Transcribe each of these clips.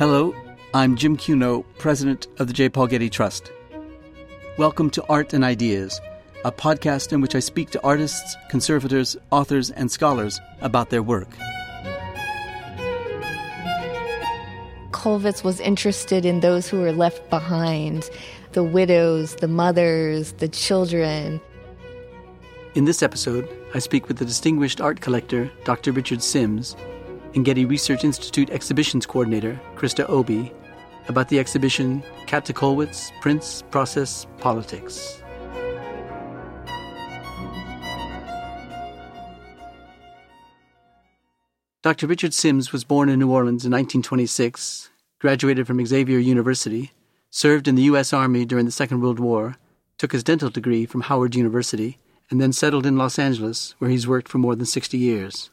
Hello, I'm Jim Cuno, president of the J. Paul Getty Trust. Welcome to Art and Ideas, a podcast in which I speak to artists, conservators, authors, and scholars about their work. Kollwitz was interested in those who were left behind the widows, the mothers, the children. In this episode, I speak with the distinguished art collector, Dr. Richard Sims, and Getty Research Institute exhibitions coordinator, Krista Obi, about the exhibition Käthe Kollwitz Prints, Process, Politics. Dr. Richard Sims was born in New Orleans in 1926, graduated from Xavier University, served in the U.S. Army during the Second World War, took his dental degree from Howard University, and then settled in Los Angeles, where he's worked for more than 60 years.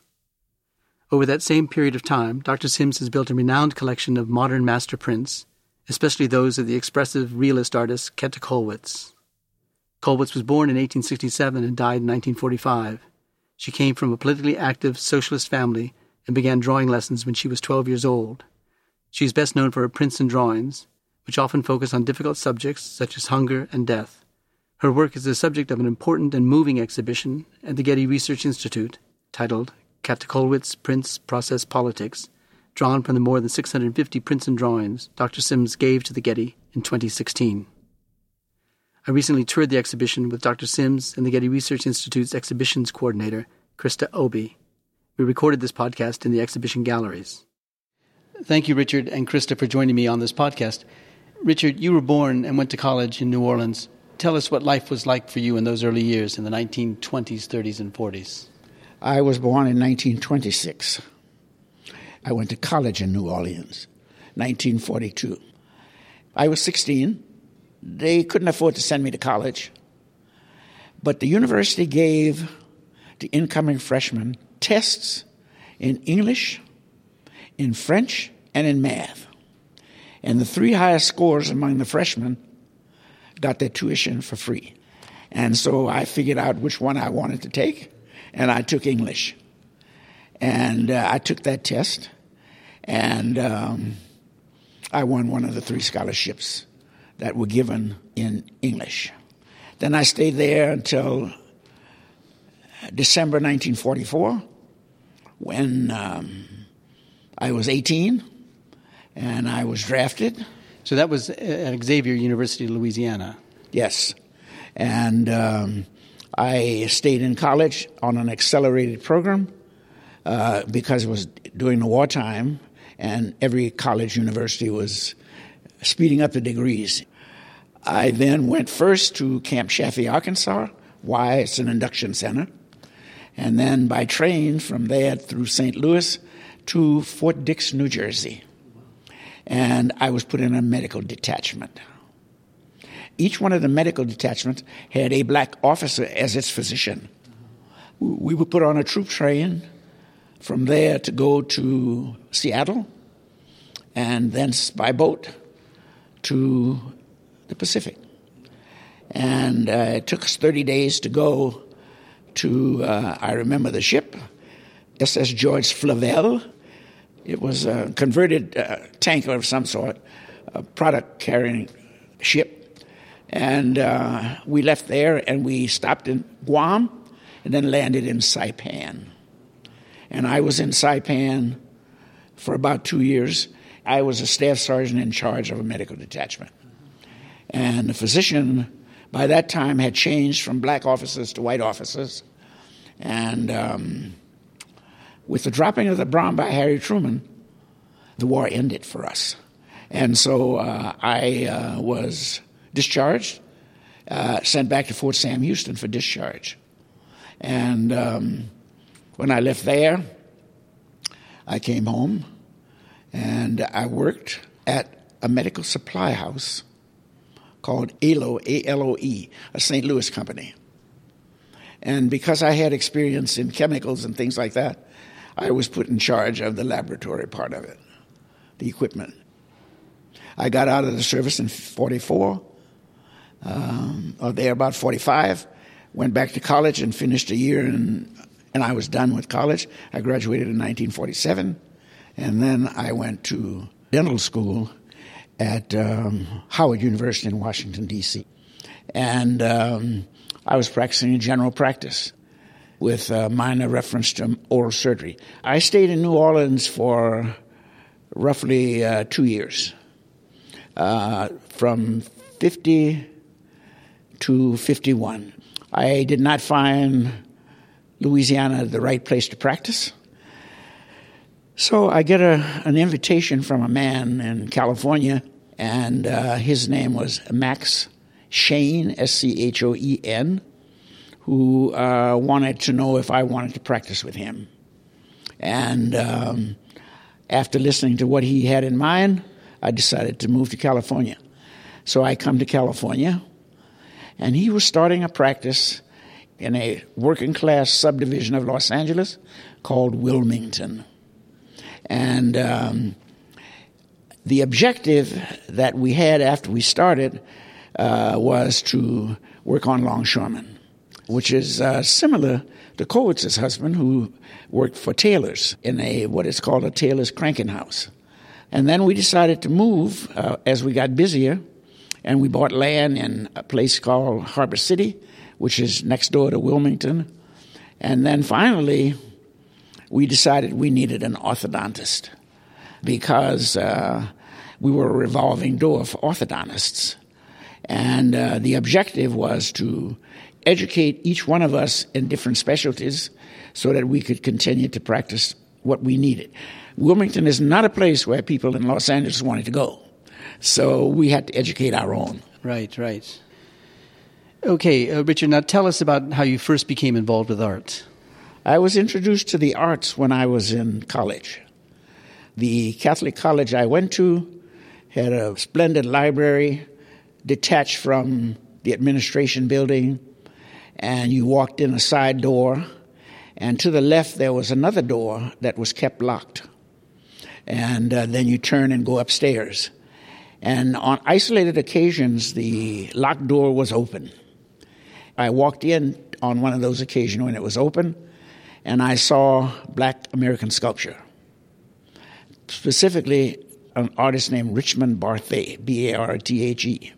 Over that same period of time, Dr. Sims has built a renowned collection of modern master prints, especially those of the expressive realist artist Käthe Kollwitz. Kollwitz was born in 1867 and died in 1945. She came from a politically active socialist family and began drawing lessons when she was 12 years old. She is best known for her prints and drawings, which often focus on difficult subjects such as hunger and death. Her work is the subject of an important and moving exhibition at the Getty Research Institute titled Käthe Prints, Process, Politics, drawn from the more than 650 prints and drawings Dr. Sims gave to the Getty in 2016. I recently toured the exhibition with Dr. Sims and the Getty Research Institute's exhibitions coordinator, Krista Obi. We recorded this podcast in the exhibition galleries. Thank you, Richard and Krista, for joining me on this podcast. Richard, you were born and went to college in New Orleans. Tell us what life was like for you in those early years in the 1920s, 30s, and 40s. I was born in 1926. I went to college in New Orleans, 1942. I was 16. They couldn't afford to send me to college, but the university gave the incoming freshmen tests in English, in French, and in math. And the three highest scores among the freshmen got their tuition for free. And so I figured out which one I wanted to take and I took English. And uh, I took that test, and um, I won one of the three scholarships that were given in English. Then I stayed there until December 1944 when um, I was 18 and I was drafted. So that was at Xavier University, Louisiana. Yes. And um, I stayed in college on an accelerated program uh, because it was during the wartime, and every college university was speeding up the degrees. I then went first to Camp Chaffee, Arkansas. Why? It's an induction center. And then by train from there through St. Louis to Fort Dix, New Jersey. And I was put in a medical detachment. Each one of the medical detachments had a black officer as its physician. We were put on a troop train from there to go to Seattle and thence by boat to the Pacific. And uh, it took us 30 days to go to, uh, I remember the ship, SS George Flavelle. It was a converted uh, tanker of some sort, a product carrying ship and uh, we left there and we stopped in Guam and then landed in Saipan. And I was in Saipan for about two years. I was a staff sergeant in charge of a medical detachment. And the physician by that time had changed from black officers to white officers. And um, with the dropping of the bomb by Harry Truman, the war ended for us. And so uh, I uh, was discharged, uh, sent back to Fort Sam Houston for discharge. And um, when I left there, I came home and I worked at a medical supply house called ALO, A L O E, a St. Louis company. And because I had experience in chemicals and things like that, I was put in charge of the laboratory part of it, the equipment. I got out of the service in 44 um, or there about 45. Went back to college and finished a year, and, and I was done with college. I graduated in 1947, and then I went to dental school at um, Howard University in Washington, D.C. And um, I was practicing in general practice with a minor reference to oral surgery. I stayed in New Orleans for roughly uh, two years, uh, from 50 to 51. I did not find Louisiana the right place to practice. So I get a, an invitation from a man in California, and uh, his name was Max Schoen, S C H O E N, who uh, wanted to know if I wanted to practice with him. And um, after listening to what he had in mind, I decided to move to California. So I come to California, and he was starting a practice in a working class subdivision of Los Angeles called Wilmington. And um, the objective that we had after we started uh, was to work on longshoremen, which is uh, similar to Kollwitz's husband, who worked for tailors in a what is called a tailor's cranking house. And then we decided to move uh, as we got busier, and we bought land in a place called Harbor City, which is next door to Wilmington. And then finally, we decided we needed an orthodontist because uh, we were a revolving door for orthodontists. And uh, the objective was to educate each one of us in different specialties so that we could continue to practice what we needed. Wilmington is not a place where people in Los Angeles wanted to go. So we had to educate our own. Right, right. Okay, uh, Richard, now tell us about how you first became involved with art. I was introduced to the arts when I was in college. The Catholic college I went to had a splendid library detached from the administration building, and you walked in a side door, and to the left there was another door that was kept locked. And uh, then you turn and go upstairs. And on isolated occasions, the locked door was open. I walked in on one of those occasions when it was open, and I saw black American sculpture. Specifically, an artist named Richmond Barthe, B A R T H E.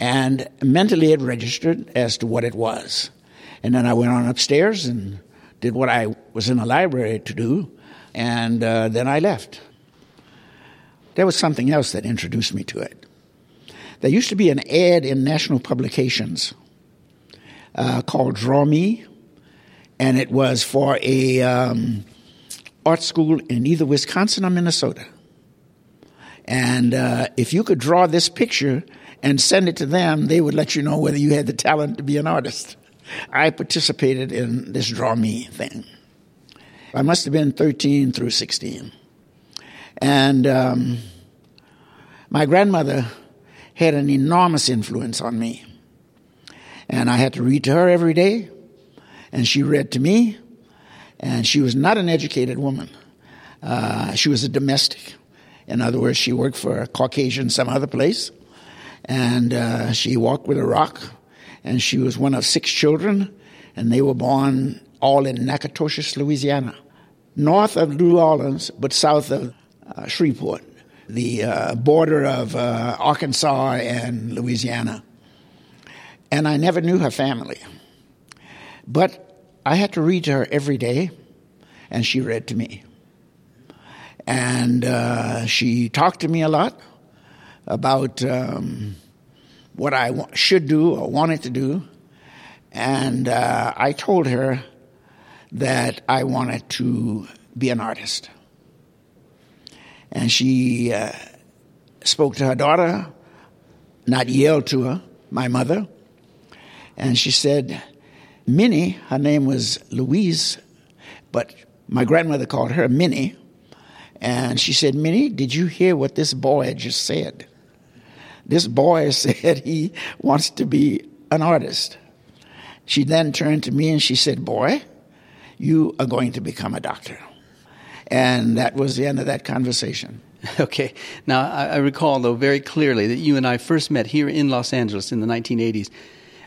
And mentally it registered as to what it was. And then I went on upstairs and did what I was in the library to do, and uh, then I left. There was something else that introduced me to it. There used to be an ad in national publications uh, called Draw Me, and it was for a um, art school in either Wisconsin or Minnesota. And uh, if you could draw this picture and send it to them, they would let you know whether you had the talent to be an artist. I participated in this Draw Me thing. I must have been 13 through 16. And um, my grandmother had an enormous influence on me. And I had to read to her every day, and she read to me. And she was not an educated woman, uh, she was a domestic. In other words, she worked for a Caucasian some other place, and uh, she walked with a rock and she was one of six children, and they were born all in Natchitoches, Louisiana, north of New Orleans, but south of uh, Shreveport, the uh, border of uh, Arkansas and Louisiana. And I never knew her family. But I had to read to her every day, and she read to me. And uh, she talked to me a lot about um, what I should do or wanted to do. And uh, I told her that I wanted to be an artist. And she uh, spoke to her daughter, not yelled to her, my mother. And she said, Minnie, her name was Louise, but my grandmother called her Minnie. And she said, Minnie, did you hear what this boy just said? This boy said he wants to be an artist. She then turned to me and she said, Boy, you are going to become a doctor. And that was the end of that conversation. Okay. Now, I, I, recall, though, very clearly that you and I first met here in Los Angeles in the 1980s.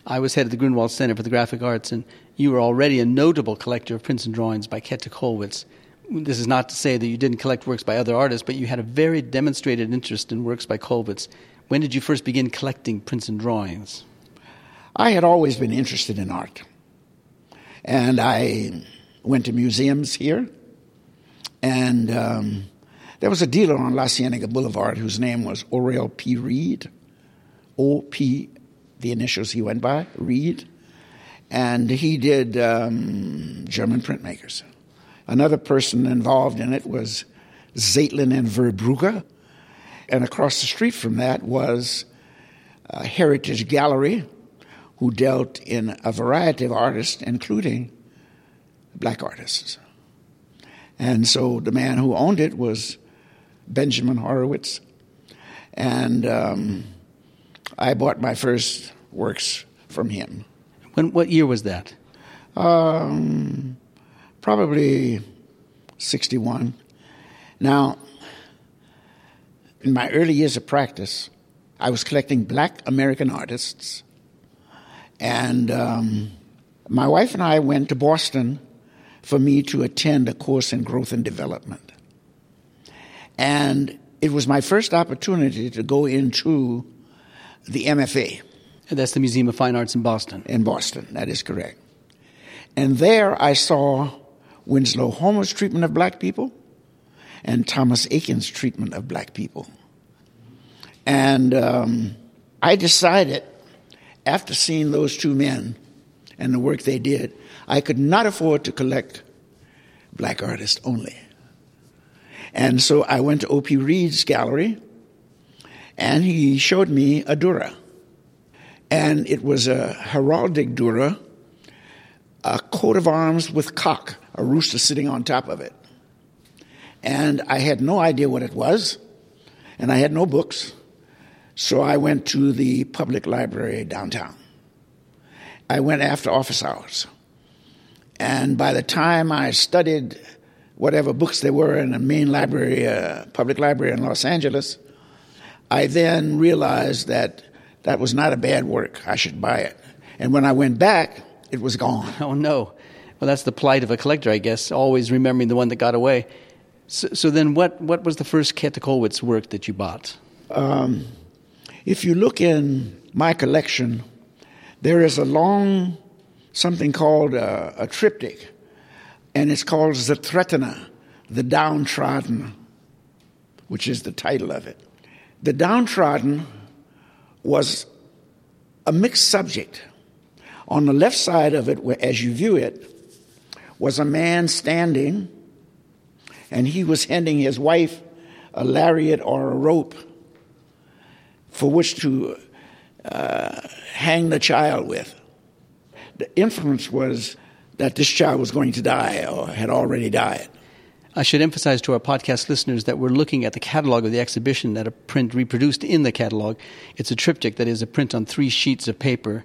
I was head of the Grunwald Center for the Graphic Arts, and you were already a notable collector of prints and drawings by Käthe Kollwitz. this is not to say that you didn't collect works by other artists, but you had a very demonstrated interest in works by Kollwitz. When did you first begin collecting prints and drawings? I had always been interested in art. And I went to museums here. And um, there was a dealer on La Cienega Boulevard whose name was Orel P. Reed. O P, the initials he went by, Reed. And he did um, German printmakers. Another person involved in it was Zeitlin and Verbrugge. And across the street from that was a Heritage Gallery, who dealt in a variety of artists, including black artists. And so the man who owned it was Benjamin Horowitz. And um, I bought my first works from him. When, what year was that? Um, probably 61. Now, in my early years of practice, I was collecting black American artists. And um, my wife and I went to Boston for me to attend a course in growth and development. And it was my first opportunity to go into the MFA. And that's the Museum of Fine Arts in Boston. In Boston, that is correct. And there I saw Winslow Homer's treatment of black people and Thomas Eakins' treatment of black people. And um, I decided, after seeing those two men and the work they did, I could not afford to collect black artists only. And so I went to O.P. Reed's gallery, and he showed me a Dürer. And it was a heraldic Dürer, a coat of arms with cock, a rooster sitting on top of it. And I had no idea what it was, and I had no books. So I went to the public library downtown. I went after office hours. And by the time I studied whatever books there were in the main library, uh, public library in Los Angeles, I then realized that that was not a bad work. I should buy it. And when I went back, it was gone. Oh, no. Well, that's the plight of a collector, I guess, always remembering the one that got away. So, so then, what, what was the first Käthe work that you bought? Um, if you look in my collection, there is a long something called a, a triptych, and it's called Zertretene, the downtrodden, which is the title of it. The downtrodden was a mixed subject. On the left side of it, as you view it, was a man standing, and he was handing his wife a lariat or a rope for which to uh, hang the child with the inference was that this child was going to die or had already died. I should emphasize to our podcast listeners that we're looking at the catalog of the exhibition at a print reproduced in the catalog. It's a triptych that is a print on three sheets of paper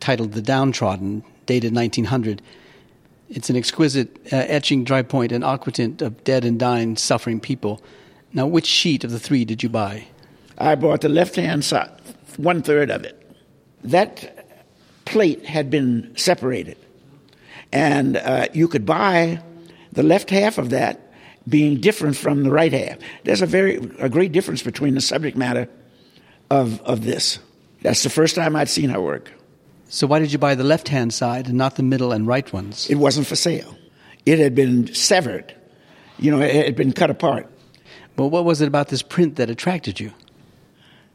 titled The Downtrodden, dated 1900. It's an exquisite uh, etching, dry point, and aquatint of dead and dying, suffering people. Now, which sheet of the three did you buy? I bought the left hand side, one third of it. That plate had been separated. And uh, you could buy the left half of that being different from the right half. There's a very a great difference between the subject matter of of this. That's the first time I'd seen her work. So why did you buy the left hand side and not the middle and right ones? It wasn't for sale. It had been severed. You know, it had been cut apart. But what was it about this print that attracted you?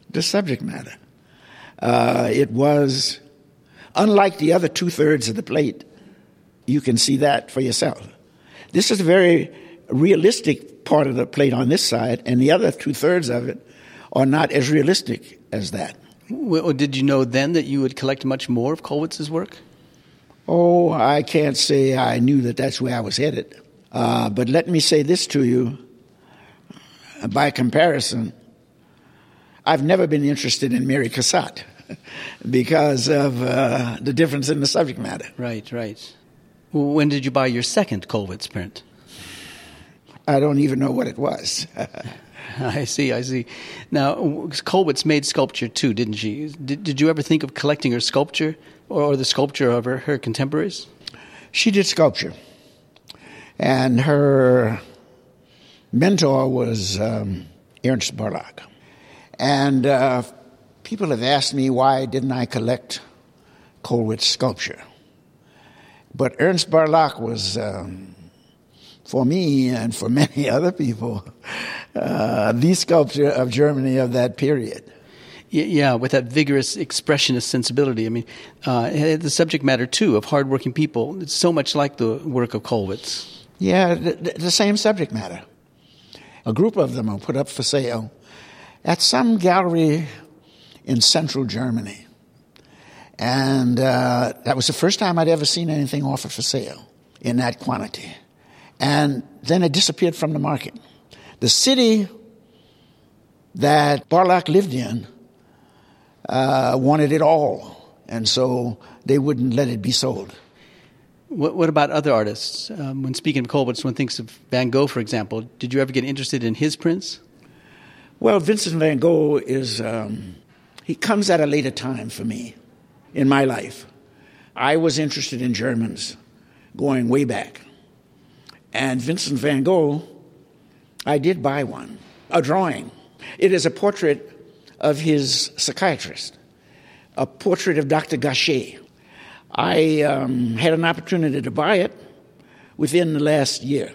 The subject matter. Uh, it was Unlike the other two thirds of the plate, you can see that for yourself. This is a very realistic part of the plate on this side, and the other two thirds of it are not as realistic as that. Well, did you know then that you would collect much more of Kollwitz's work? Oh, I can't say I knew that that's where I was headed. Uh, but let me say this to you. By comparison, I've never been interested in Mary Cassatt. because of uh, the difference in the subject matter. Right, right. When did you buy your second Kollwitz print? I don't even know what it was. I see, I see. Now, Kollwitz made sculpture too, didn't she? Did, did you ever think of collecting her sculpture or, or the sculpture of her, her contemporaries? She did sculpture. And her mentor was um, Ernst Barlach. And uh, people have asked me why didn't I collect Kollwitz sculpture. But Ernst Barlach was, um, for me and for many other people, uh, the sculptor of Germany of that period. Yeah, with that vigorous expressionist sensibility. I mean, uh, the subject matter too of hardworking people. It's so much like the work of Kollwitz. Yeah, the, the same subject matter. A group of them are put up for sale at some gallery in central Germany. And uh, that was the first time I'd ever seen anything offered for sale in that quantity. And then it disappeared from the market. The city that Barlach lived in uh, wanted it all, and so they wouldn't let it be sold. What, what about other artists? Um, when speaking of Kollwitz, one thinks of Van Gogh, for example. Did you ever get interested in his prints? Well, Vincent van Gogh is, um, he comes at a later time for me in my life. I was interested in Germans going way back. And Vincent van Gogh, I did buy one, a drawing. It is a portrait of his psychiatrist, a portrait of Dr. Gachet. I um, had an opportunity to buy it within the last year,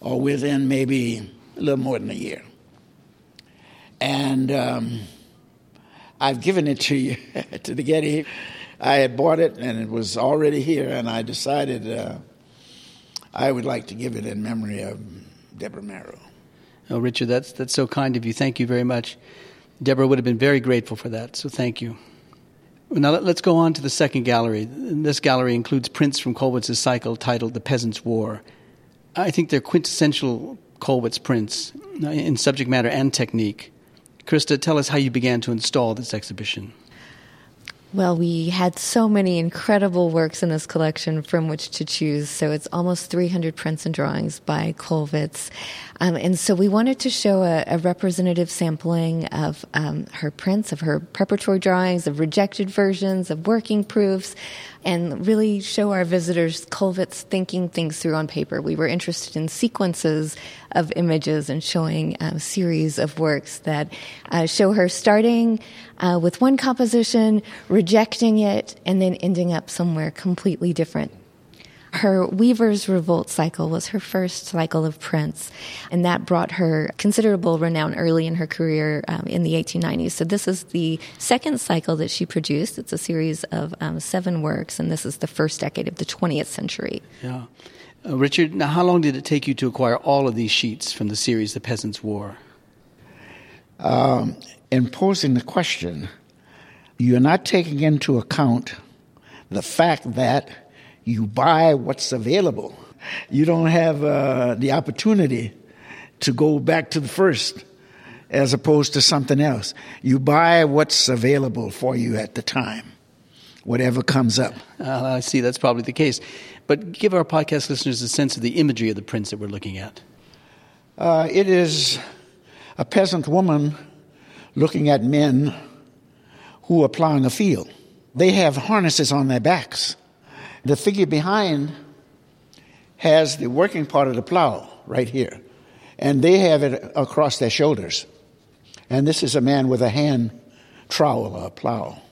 or within maybe a little more than a year. And um, I've given it to you, to the Getty. I had bought it and it was already here, and I decided uh, I would like to give it in memory of Deborah Marrow. Oh, Richard, that's, that's so kind of you. Thank you very much. Deborah would have been very grateful for that, so thank you. Now let, us go on to the second gallery. This gallery includes prints from Kollwitz's cycle titled The Peasant's War. I think they're quintessential Kollwitz prints uh, in subject matter and technique. Krista, tell us how you began to install this exhibition. Well, we had so many incredible works in this collection from which to choose. So it's almost 300 prints and drawings by Kollwitz. Um, and so we wanted to show a, a representative sampling of um, her prints, of her preparatory drawings, of rejected versions, of working proofs, and really show our visitors Kollwitz thinking things through on paper. We were interested in sequences of images and showing a series of works that uh, show her starting uh, with one composition, rejecting it, and then ending up somewhere completely different. Her Weaver's Revolt cycle was her first cycle of prints, and that brought her considerable renown early in her career um, in the 1890s. So, this is the second cycle that she produced. It's a series of um, seven works, and this is the first decade of the 20th century. Yeah. Uh, Richard, now how long did it take you to acquire all of these sheets from the series The Peasant's War? Um, in posing the question, you're not taking into account the fact that you buy what's available. You don't have uh, the opportunity to go back to the first as opposed to something else. You buy what's available for you at the time, whatever comes up. Uh, I see, that's probably the case. But give our podcast listeners a sense of the imagery of the prints that we're looking at. Uh, it is a peasant woman looking at men who are plowing a field. They have harnesses on their backs. The figure behind has the working part of the plow right here, and they have it across their shoulders. And this is a man with a hand trowel, a plow.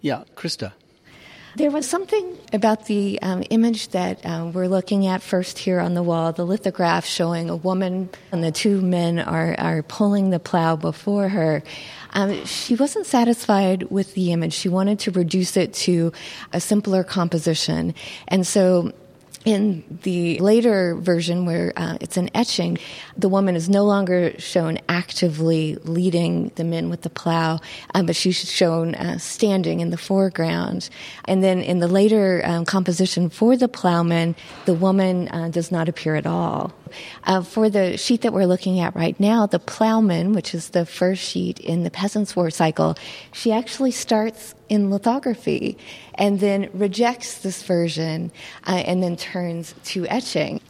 Yeah, Krista. There was something about the um, image that uh, we're looking at first here on the wall, the lithograph showing a woman and the two men are, are pulling the plow before her. Um, she wasn't satisfied with the image. She wanted to reduce it to a simpler composition. And so in the later version, where uh, it's an etching, the woman is no longer shown actively leading the men with the plow, um, but she's shown uh, standing in the foreground. And then in the later um, composition for the plowman, the woman uh, does not appear at all. Uh, for the sheet that we're looking at right now, the plowman, which is the first sheet in the Peasants' War cycle, she actually starts in lithography and then rejects this version uh, and then turns to etching.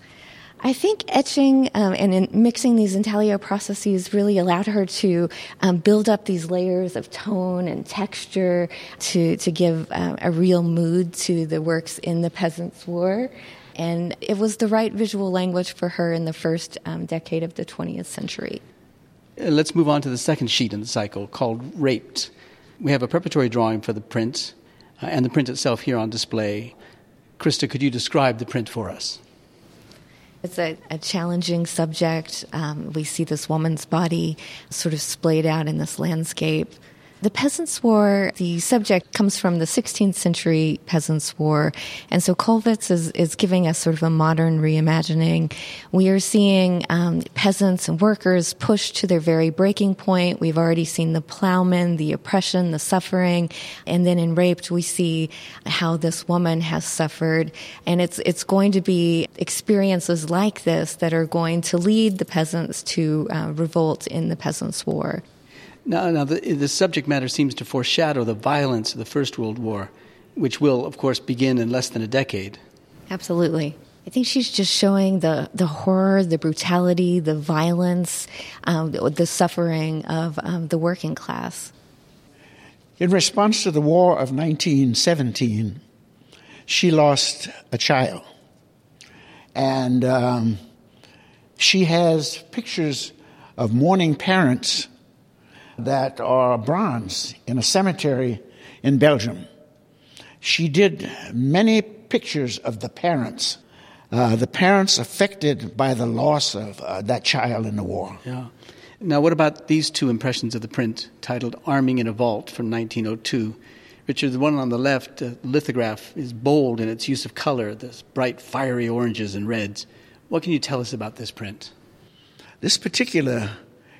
I think etching um, and mixing these intaglio processes really allowed her to um, build up these layers of tone and texture to, to give um, a real mood to the works in the Peasants' War. And it was the right visual language for her in the first um, decade of the 20th century. Uh, let's move on to the second sheet in the cycle called Raped. We have a preparatory drawing for the print uh, and the print itself here on display. Krista, could you describe the print for us? It's a, a challenging subject. Um, we see this woman's body sort of splayed out in this landscape. The Peasants' War, the subject comes from the 16th century Peasants' War. And so Kollwitz is, is giving us sort of a modern reimagining. We are seeing um, peasants and workers pushed to their very breaking point. We've already seen the plowmen, the oppression, the suffering. And then in Raped, we see how this woman has suffered. And it's, it's going to be experiences like this that are going to lead the peasants to uh, revolt in the Peasants' War. Now, now the, the subject matter seems to foreshadow the violence of the First World War, which will, of course, begin in less than a decade. Absolutely. I think she's just showing the, the horror, the brutality, the violence, um, the, the, suffering of um, the working class. In response to the War of 1917, she lost a child. And um, she has pictures of mourning parents that are bronze in a cemetery in Belgium. She did many pictures of the parents, uh, the parents affected by the loss of uh, that child in the war. Yeah. Now, what about these two impressions of the print titled Arming in a Vault from 1902? Richard, the one on the left, uh, lithograph, is bold in its use of color, this bright, fiery oranges and reds. What can you tell us about this print? This particular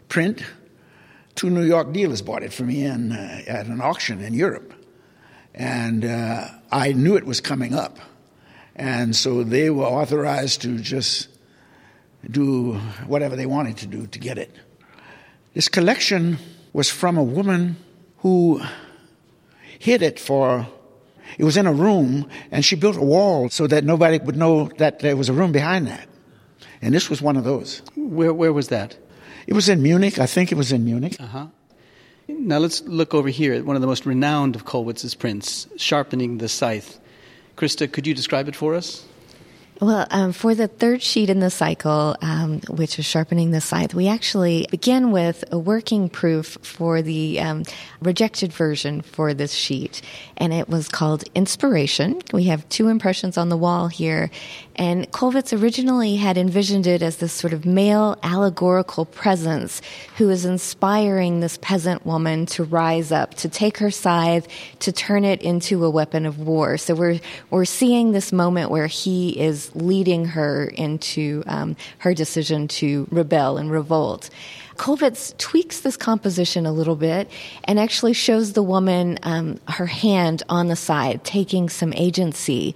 print two New York dealers bought it for me in, uh, at an auction in Europe. And uh, I knew it was coming up. And so they were authorized to just do whatever they wanted to do to get it. This collection was from a woman who hid it for, it was in a room, and she built a wall so that nobody would know that there was a room behind that. And this was one of those. Where, where was that? It was in Munich. I think it was in Munich. Uh-huh. Now let's look over here at one of the most renowned of Kollwitz's prints, Sharpening the Scythe. Krista, could you describe it for us? Well, um, for the third sheet in the cycle, um, which is sharpening the scythe, we actually begin with a working proof for the um, rejected version for this sheet, and it was called Inspiration. We have two impressions on the wall here, and Kollwitz originally had envisioned it as this sort of male allegorical presence who is inspiring this peasant woman to rise up, to take her scythe, to turn it into a weapon of war. So we're we're seeing this moment where he is leading her into um, her decision to rebel and revolt. Kollwitz tweaks this composition a little bit and actually shows the woman um, her hand on the side, taking some agency.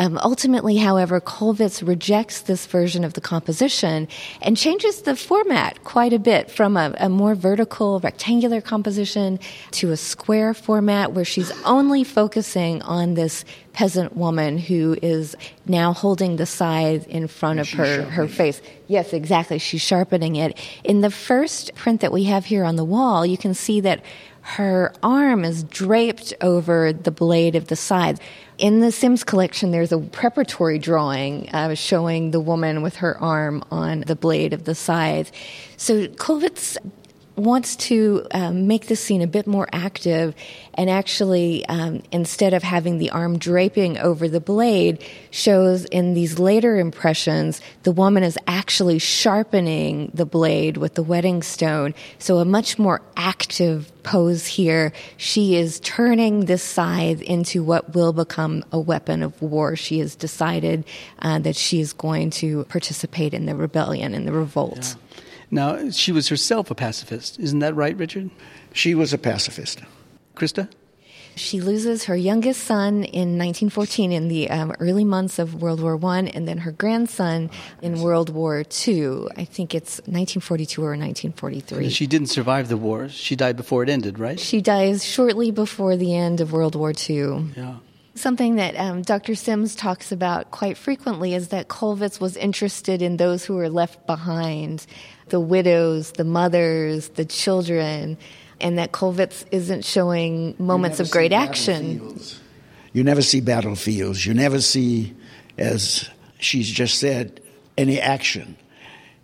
Um, ultimately, however, Kollwitz rejects this version of the composition and changes the format quite a bit from a, a, more vertical, rectangular composition to a square format where she's only focusing on this peasant woman who is now holding the scythe in front of her, her face. Yes, exactly. She's sharpening it. In the first print that we have here on the wall, you can see that her arm is draped over the blade of the scythe. In the Sims collection, there's a preparatory drawing uh, showing the woman with her arm on the blade of the scythe. So Kollwitz wants to um, make the scene a bit more active and actually um, instead of having the arm draping over the blade shows in these later impressions the woman is actually sharpening the blade with the whetting stone. So a much more active pose here. She is turning this scythe into what will become a weapon of war. She has decided uh, that she is going to participate in the rebellion in the revolt. Yeah. Now, she was herself a pacifist. Isn't that right, Richard? She was a pacifist. Krista? She loses her youngest son in 1914 in the um, early months of World War One, and then her grandson in World War Two. I think it's 1942 or 1943. She didn't survive the war. She died before it ended, right? She dies shortly before the end of World War II. Yeah. Something that um, Dr. Sims talks about quite frequently is that Kollwitz was interested in those who were left behind the widows, the mothers, the children, and that Kollwitz isn't showing moments of great action. You never see battlefields. You never see, as she's just said any action.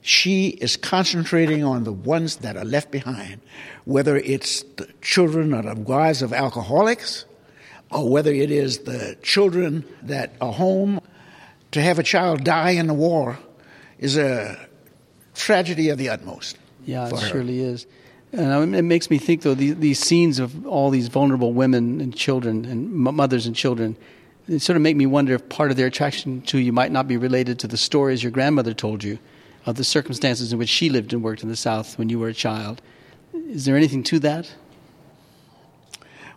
She is concentrating on the ones that are left behind, whether it's the children or the wives of alcoholics, or whether it is the children that are home. To have a child die in the war is a tragedy of the utmost. Yeah, it her. surely is. And um, it makes me think, though, these, these scenes of all these vulnerable women and children and mothers and children, it sort of make me wonder if part of their attraction to you might not be related to the stories your grandmother told you of the circumstances in which she lived and worked in the South when you were a child. Is there anything to that?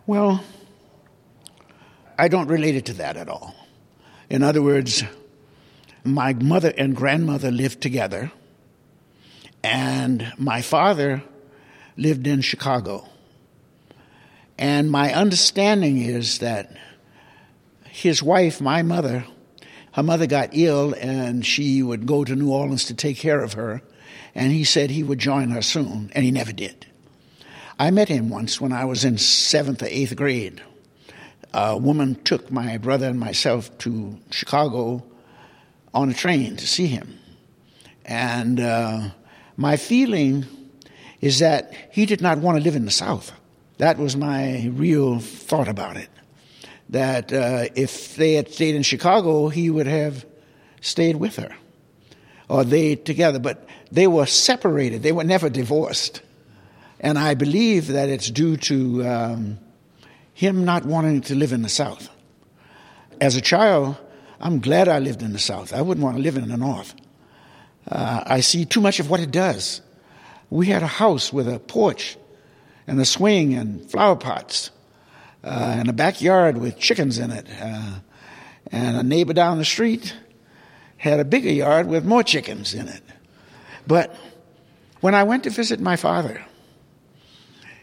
Well, I don't relate it to that at all. In other words, my mother and grandmother lived together, and my father lived in Chicago. And my understanding is that his wife, my mother, her mother got ill and she would go to New Orleans to take care of her. And he said he would join her soon, and he never did. I met him once when I was in seventh or eighth grade. A woman took my brother and myself to Chicago on a train to see him. And uh, my feeling is that he did not want to live in the South. That was my real thought about it. That uh, if they had stayed in Chicago, he would have stayed with her, or they together. But they were separated, they were never divorced. And I believe that it's due to um, him not wanting to live in the South. As a child, I'm glad I lived in the South. I wouldn't want to live in the North. Uh, I see too much of what it does. We had a house with a porch and a swing and flower pots uh, and a backyard with chickens in it. Uh, and a neighbor down the street had a bigger yard with more chickens in it. But when I went to visit my father,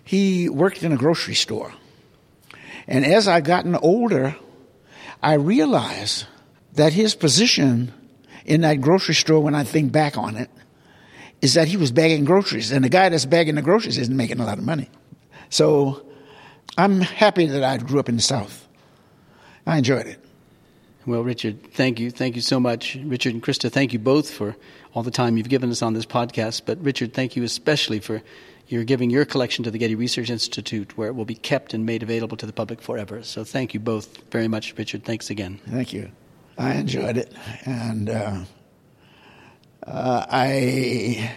he worked in a grocery store. And as I've gotten older, I realized that his position in that grocery store, when I think back on it, is that he was bagging groceries. And the guy that's bagging the groceries isn't making a lot of money. So I'm happy that I grew up in the South. I enjoyed it. Well, Richard, thank you. Thank you so much. Richard and Krista, thank you both for all the time you've given us on this podcast. But, Richard, thank you especially for your giving your collection to the Getty Research Institute, where it will be kept and made available to the public forever. So, thank you both very much, Richard. Thanks again. Thank you. I enjoyed it. And uh, uh, I,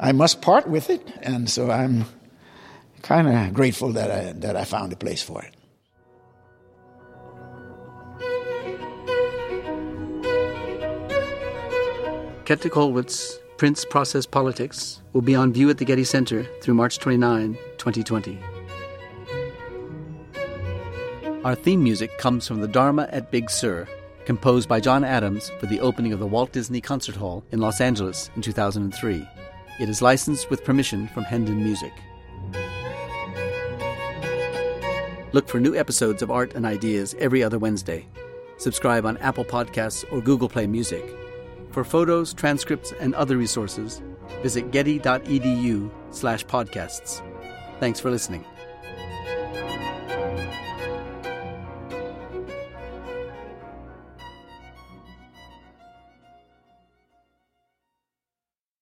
I must part with it. And so I'm kind of grateful that I, that I found a place for it. Käthe Kollwitz, Prints Process Politics will be on view at the Getty Center through March 29, 2020. Our theme music comes from the Dharma at Big Sur, composed by John Adams for the opening of the Walt Disney Concert Hall in Los Angeles in 2003. It is licensed with permission from Hendon Music. Look for new episodes of Art and Ideas every other Wednesday. Subscribe on Apple Podcasts or Google Play Music. For photos, transcripts, and other resources, visit getty.edu slash podcasts. Thanks for listening.